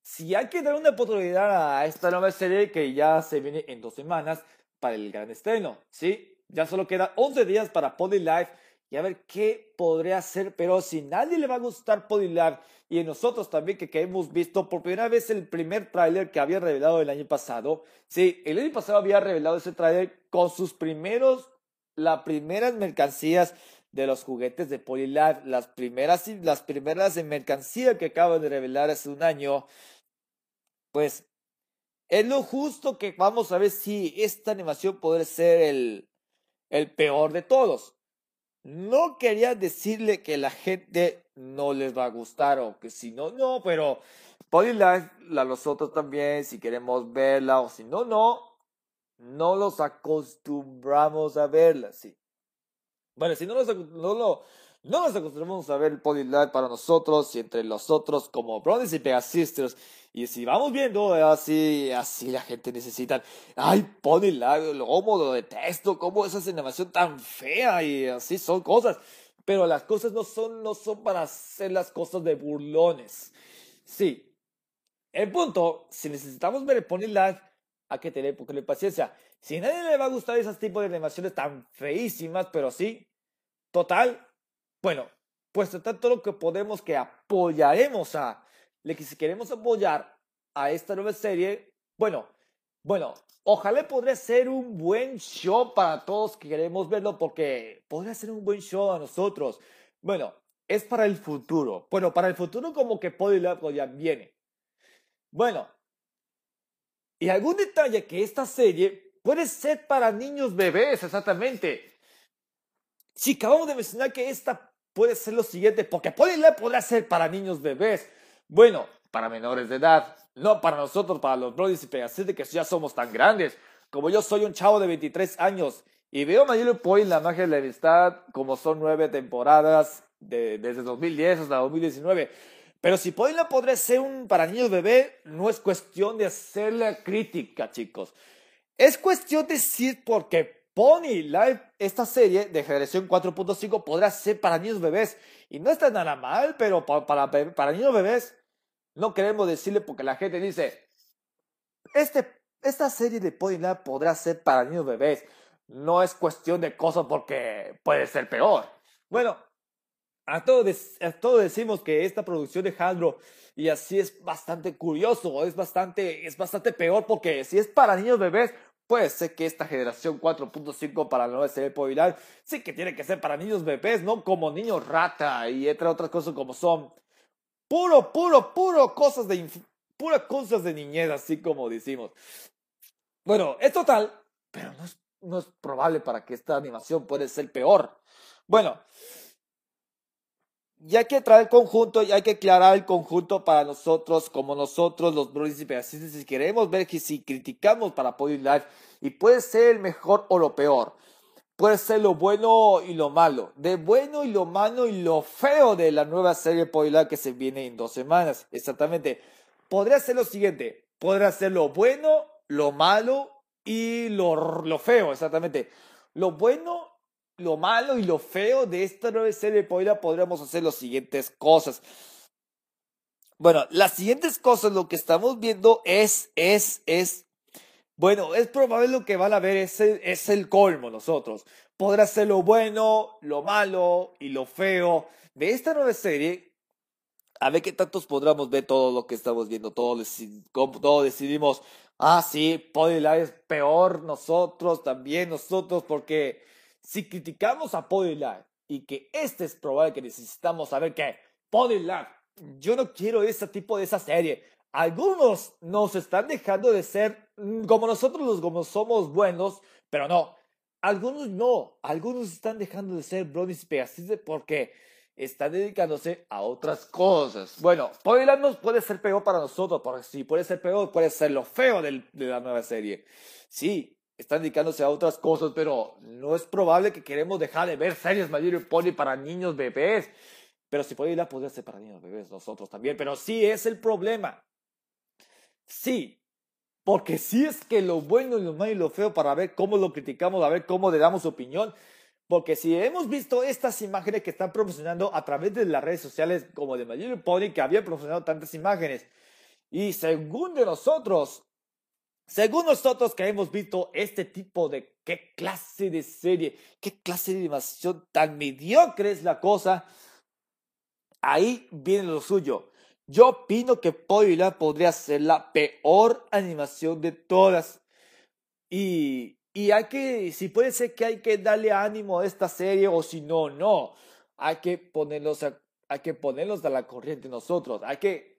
si hay que dar una oportunidad a esta nueva serie que ya se viene en dos semanas para el gran estreno, ¿sí? Ya solo queda 11 días para Life y a ver qué podría hacer, pero si nadie le va a gustar Life y nosotros también que, que, hemos visto por primera vez el primer tráiler que había revelado el año pasado, sí, el año pasado había revelado ese tráiler con sus primeros las primeras mercancías de los juguetes de Polylab, las primeras, las primeras en mercancía que acaban de revelar hace un año, pues es lo justo que vamos a ver si esta animación puede ser el, el peor de todos. No quería decirle que la gente no les va a gustar o que si no, no, pero Polylab, la nosotros también, si queremos verla o si no, no, no los acostumbramos a verla, sí. Bueno, si no nos, no, no, no nos acostumbramos a ver el Live para nosotros y entre nosotros como Brothers y Pegasisters. Y si vamos viendo así, así la gente necesita, ay, Live, cómo lo detesto, cómo esa animación tan fea y así son cosas. Pero las cosas no son, no son para hacer las cosas de burlones. Sí. El punto, si necesitamos ver el Live, hay que tener poco de paciencia. Si a nadie le va a gustar esos tipos de animaciones tan feísimas, pero sí, total, bueno, pues tratar todo lo que podemos que apoyaremos a, le si queremos apoyar a esta nueva serie, bueno, bueno, ojalá podría ser un buen show para todos que queremos verlo porque podría ser un buen show a nosotros. Bueno, es para el futuro. Bueno, para el futuro como que Polylab ya viene. Bueno, y algún detalle que esta serie puede ser para niños bebés, exactamente. Si acabamos de mencionar que esta puede ser lo siguiente, porque Polylab podrá ser para niños bebés. Bueno, para menores de edad, no para nosotros, para los brothers y de que ya somos tan grandes. Como yo soy un chavo de 23 años y veo Mayor Point la magia de la amistad como son nueve temporadas de, desde 2010 hasta 2019 pero si Poila podría ser un para niños bebé, no es cuestión de hacerle crítica, chicos. Es cuestión de decir porque Pony Live, esta serie de generación 4.5, podrá ser para niños bebés. Y no está nada mal, pero para, para, niños bebés no queremos decirle porque la gente dice, este, esta serie de Pony Live podrá ser para niños bebés. No es cuestión de cosas porque puede ser peor. Bueno, a todos, decimos que esta producción de Hasbro y así es bastante curioso, es bastante, es bastante peor porque si es para niños bebés, puede ser que esta generación 4.5 para la nueva serie Povilar sí que tiene que ser para niños bebés, no como niños rata y entre otras cosas como son puro, puro, puro cosas de pura cosas de niñez, así como decimos. Bueno, es total, pero no es, no es probable para que esta animación pueda ser peor. Bueno, y hay que traer el conjunto y hay que aclarar el conjunto para nosotros, como nosotros, los príncipes. Si queremos ver que si criticamos para Podium Life, y puede ser el mejor o lo peor, puede ser lo bueno y lo malo, de bueno y lo malo y lo feo de la nueva serie Podium que se viene en dos semanas. Exactamente. Podría ser lo siguiente: podría ser lo bueno, lo malo y lo, lo feo, exactamente. Lo bueno lo malo y lo feo de esta nueva serie de Poila podríamos hacer las siguientes cosas. Bueno, las siguientes cosas, lo que estamos viendo es, es, es, bueno, es probable lo que van a ver es el, es el colmo nosotros. Podrá ser lo bueno, lo malo y lo feo de esta nueva serie. A ver qué tantos podremos ver todo lo que estamos viendo, todo, todo decidimos, ah, sí, Poila es peor, nosotros también, nosotros, porque si criticamos a Life y que este es probable que necesitamos saber que Life, yo no quiero ese tipo de esa serie. Algunos nos están dejando de ser como nosotros los como somos buenos, pero no. Algunos no. Algunos están dejando de ser bronies y porque están dedicándose a otras cosas. Bueno, Life no puede ser peor para nosotros, porque si puede ser peor, puede ser lo feo de la nueva serie. Sí, están dedicándose a otras cosas, pero no es probable que queremos dejar de ver series My Little Pony para niños bebés. Pero si puede ir a poder ser para niños bebés, nosotros también. Pero sí es el problema. Sí. Porque sí es que lo bueno y lo malo y lo feo para ver cómo lo criticamos, a ver cómo le damos opinión. Porque si hemos visto estas imágenes que están promocionando a través de las redes sociales como de My Little Pony, que habían promocionado tantas imágenes, y según de nosotros, según nosotros que hemos visto este tipo de qué clase de serie, qué clase de animación tan mediocre es la cosa, ahí viene lo suyo. Yo opino que Poila podría ser la peor animación de todas. Y, y hay que, si puede ser que hay que darle ánimo a esta serie o si no, no. Hay que ponerlos hay que ponerlos a la corriente nosotros. Hay que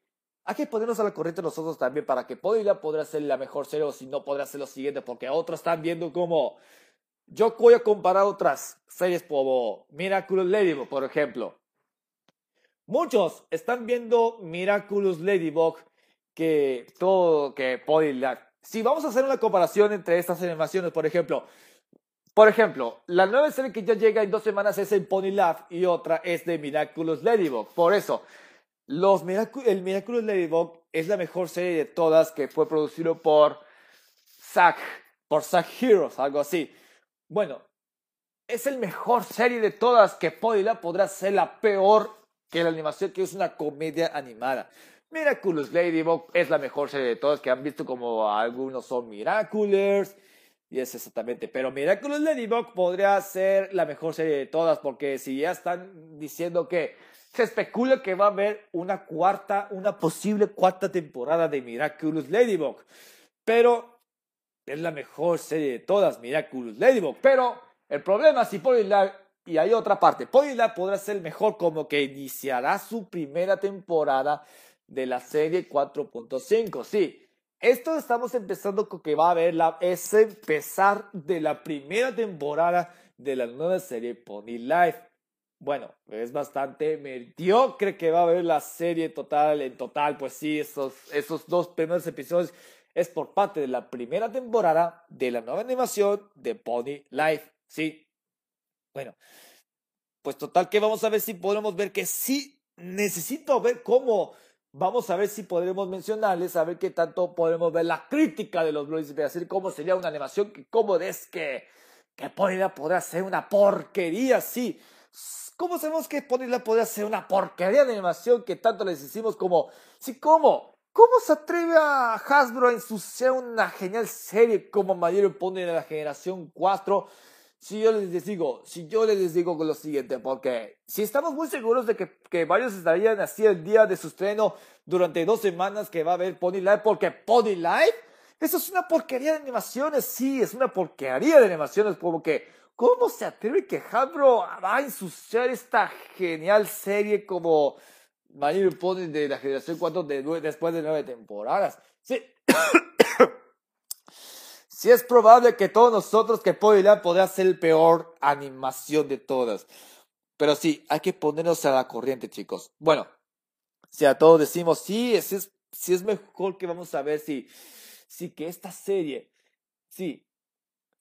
hay que ponernos a la corriente nosotros también para que Podría podrá ser la mejor serie o si no podrá ser lo siguiente, porque otros están viendo como... Yo voy a comparar otras series como Miraculous Ladybug, por ejemplo. Muchos están viendo Miraculous Ladybug que todo que. Si vamos a hacer una comparación entre estas animaciones, por ejemplo, por ejemplo, la nueva serie que ya llega en dos semanas es el Pony y otra es de Miraculous Ladybug. Por eso, los el Miraculous Ladybug es la mejor serie de todas que fue producido por Zack, por Heroes, algo así. Bueno, es el mejor serie de todas que Podila podrá ser la peor que la animación que es una comedia animada. Miraculous Ladybug es la mejor serie de todas que han visto como algunos son Miraculous y es exactamente, pero Miraculous Ladybug podría ser la mejor serie de todas porque si ya están diciendo que se especula que va a haber una cuarta, una posible cuarta temporada de Miraculous Ladybug. Pero es la mejor serie de todas, Miraculous Ladybug. Pero el problema si Polylab, y hay otra parte, Polylab podrá ser mejor como que iniciará su primera temporada de la serie 4.5. Sí, esto estamos empezando con que va a haber la, es empezar de la primera temporada de la nueva serie Pony Life bueno, es bastante mediocre que va a haber la serie total. En total, pues sí, esos, esos dos primeros episodios es por parte de la primera temporada de la nueva animación de Pony Life. Sí. Bueno, pues total que vamos a ver si podemos ver que sí necesito ver cómo. Vamos a ver si podremos mencionarles, a ver qué tanto podemos ver la crítica de los Blues, decir cómo sería una animación, que cómo es que, que podría, podrá ser una porquería, sí ¿Cómo sabemos que Ponyland podría ser una porquería de animación que tanto les hicimos como... Sí, ¿cómo? ¿Cómo se atreve a Hasbro a ensuciar una genial serie como Mayor Pony de la generación 4? Si yo les digo, si yo les digo lo siguiente, porque si estamos muy seguros de que, que varios estarían así el día de su estreno durante dos semanas que va a haber Pony Live, porque Pony Live, eso es una porquería de animaciones, sí, es una porquería de animaciones, como que ¿Cómo se atreve que Hasbro va a ensuciar esta genial serie como Little Pony de la generación 4 de, después de nueve temporadas. Sí. <coughs> sí es probable que todos nosotros que Ponyland podría ser el peor animación de todas. Pero sí, hay que ponernos a la corriente, chicos. Bueno, si a todos decimos, sí, si es, si es mejor que vamos a ver si, si que esta serie, sí,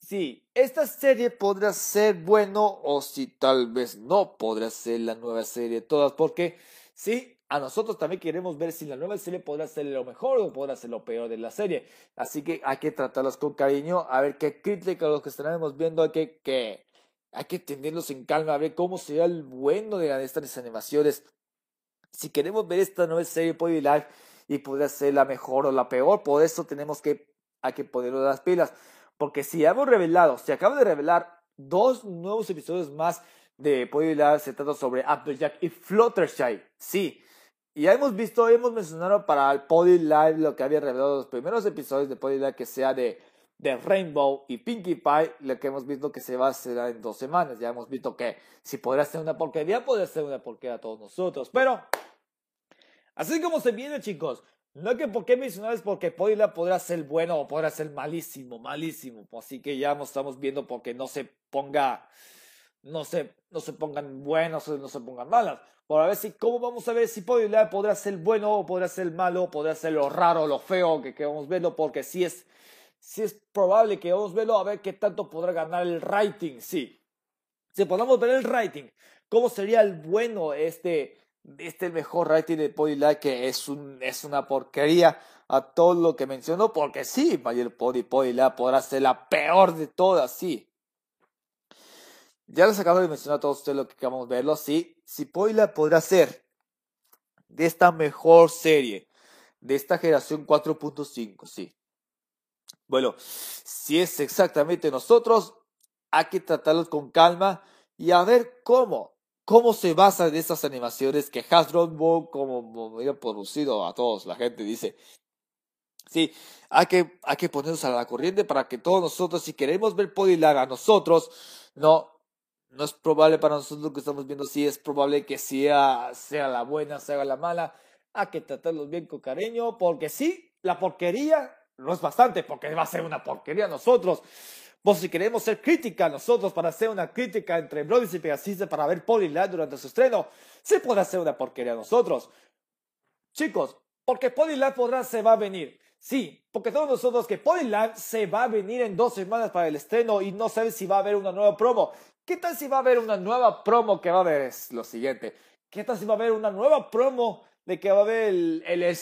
sí, esta serie podrá ser bueno o si tal vez no podrá ser la nueva serie de todas, porque sí, a nosotros también queremos ver si la nueva serie podrá ser lo mejor o podrá ser lo peor de la serie. Así que hay que tratarlas con cariño, a ver qué crítica los que estaremos viendo, hay que, que, hay que tenerlos en calma, a ver cómo será el bueno de estas animaciones si queremos ver esta nueva serie Pony Live y podría ser la mejor o la peor, por eso tenemos que, hay que ponerlo las pilas. Porque si hemos revelado, se acaba de revelar dos nuevos episodios más de Pony Live, se trata sobre Applejack y Fluttershy. Sí, y ya hemos visto, hemos mencionado para el Pony Live lo que había revelado los primeros episodios de Pony Live, que sea de, Rainbow y Pinkie Pie, lo que hemos visto que se va a hacer en dos semanas. Ya hemos visto que si podría ser una porquería, podría ser una porquería a todos nosotros. Pero Así como se viene, chicos. No que por qué mencionar es porque Podila podrá ser bueno o podrá ser malísimo, malísimo. Así que ya estamos viendo porque no se ponga, no se, no se pongan buenos o no se pongan malas. Por a ver si, cómo vamos a ver si Podila podrá ser bueno o podrá ser malo, podrá ser lo raro, lo feo que queremos verlo, porque si es, si es probable que vamos a verlo, a ver qué tanto podrá ganar el rating, sí. Si podamos ver el rating, cómo sería el bueno este este el mejor rating de Live que es, un, es una porquería a todo lo que mencionó, porque sí, Mayor Pony Live podrá ser la peor de todas, sí. Ya les acabo de mencionar a todos ustedes lo que acabamos verlo, sí. Si Live podrá ser de esta mejor serie, de esta generación 4.5, sí. Bueno, si es exactamente nosotros, hay que tratarlos con calma y a ver cómo cómo se basa en esas animaciones que Hasbro como ha producido a todos, la gente dice. Sí, hay que, que ponernos a la corriente para que todos nosotros, si queremos ver Podilag a nosotros, no, no es probable para nosotros lo que estamos viendo, sí es probable que sea, sea la buena, sea la mala, hay que tratarlos bien con cariño, porque sí, la porquería no es bastante, porque va a ser una porquería a nosotros. Pues si queremos ser crítica nosotros para hacer una crítica entre Brothers y Pegasus para ver Polyland durante su estreno, se puede hacer una porquería nosotros. Chicos, porque Polyland podrá se va a venir. Sí, porque todos nosotros que Polyland se va a venir en dos semanas para el estreno y no sabes si va a haber una nueva promo. ¿Qué tal si va a haber una nueva promo que va a haber? Es lo siguiente. ¿Qué tal si va a haber una nueva promo de que va a haber el, el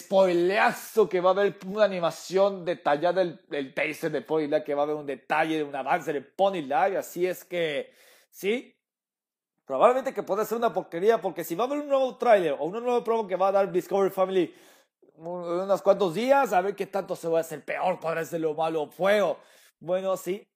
que va a haber una animación detallada del, taser de Pony Live, que va a haber un detalle de un avance de Pony Live, así es que, sí, probablemente que pueda ser una porquería, porque si va a haber un nuevo tráiler o una nueva promo que va a dar Discovery Family unos cuantos días, a ver qué tanto se va a hacer peor, podrá ser lo malo o feo. Bueno, sí,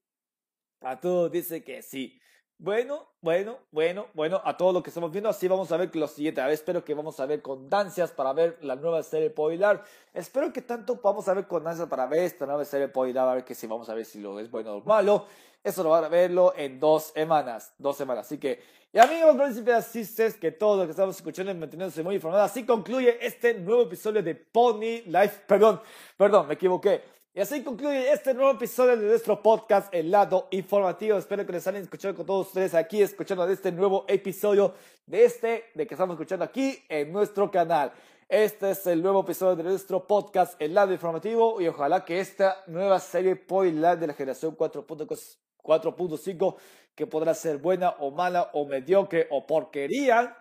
a todos dice que sí. Bueno, bueno, bueno, bueno, a todo lo que estamos viendo, así vamos a ver lo siguiente. A ver, espero que vamos a ver condancias para ver la nueva serie Poilar. Espero que tanto vamos a ver condancias para ver esta nueva serie Poilar, a ver que si vamos a ver si lo es bueno o malo. Eso lo van a verlo en dos semanas, dos semanas. Así que, y amigos, príncipes, asistes, que todo lo que estamos escuchando y manteniéndose muy informados. Así concluye este nuevo episodio de Pony Life. Perdón, perdón, me equivoqué. Y así concluye este nuevo episodio de nuestro podcast, El Lado Informativo. Espero que les hayan escuchado con todos ustedes aquí, escuchando este nuevo episodio de este, de que estamos escuchando aquí en nuestro canal. Este es el nuevo episodio de nuestro podcast, El Lado Informativo, y ojalá que esta nueva serie Poilat de la generación 4.5, que podrá ser buena o mala o mediocre o porquería,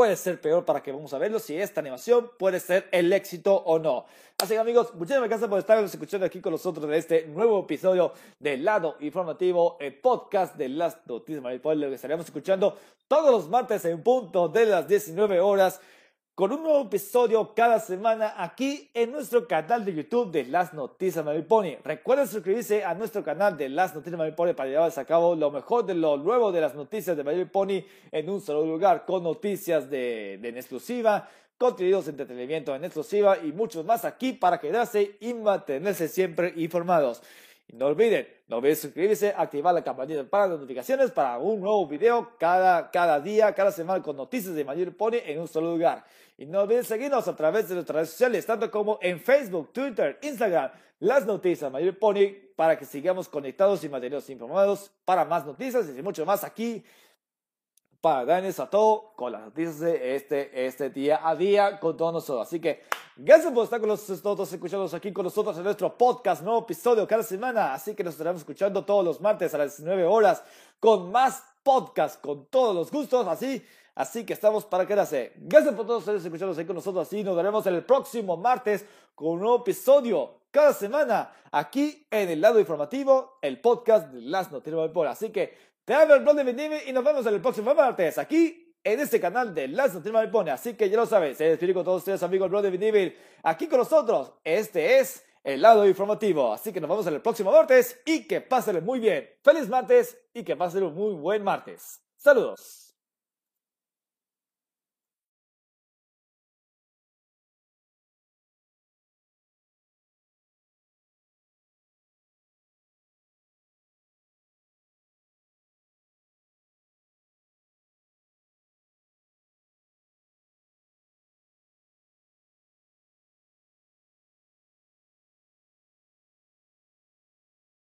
puede ser peor para que vamos a verlo si esta animación puede ser el éxito o no. Así que amigos, muchísimas gracias por estar escuchando aquí con nosotros en este nuevo episodio del lado informativo, el podcast de las noticias Mariposa, que estaremos escuchando todos los martes en punto de las 19 horas con un nuevo episodio cada semana aquí en nuestro canal de YouTube de Las Noticias Pony. Recuerden suscribirse a nuestro canal de Las Noticias Pony para llevarles a cabo lo mejor de lo nuevo de las noticias de Pony en un solo lugar, con noticias de, de en exclusiva, contenidos de entretenimiento en exclusiva y muchos más aquí para quedarse y mantenerse siempre informados. Y no olviden, no olviden suscribirse, activar la campanita para notificaciones para un nuevo video cada, cada día, cada semana con noticias de Mayor Pony en un solo lugar. Y no olviden seguirnos a través de nuestras redes sociales, tanto como en Facebook, Twitter, Instagram, las noticias Mayor Pony, para que sigamos conectados y mantenidos informados para más noticias y mucho más aquí para darles a todo con las noticias de este, este día a día con todos nosotros. Así que gracias por estar con nosotros, escuchándonos aquí con nosotros en nuestro podcast, nuevo episodio cada semana. Así que nos estaremos escuchando todos los martes a las 19 horas con más podcast, con todos los gustos, así. Así que estamos para quedarse. Gracias por todos ustedes escuchándonos aquí con nosotros. Así nos veremos el próximo martes con un nuevo episodio cada semana aquí en el lado informativo, el podcast de las noticias del Así que te hablo el blog de y nos vemos en el próximo martes aquí en este canal de Las Noticias Pone. Así que ya lo sabes, se despide con todos ustedes, amigos del blog de Vinimir, aquí con nosotros. Este es el lado informativo. Así que nos vemos en el próximo martes y que pasen muy bien. Feliz martes y que pasen un muy buen martes. Saludos.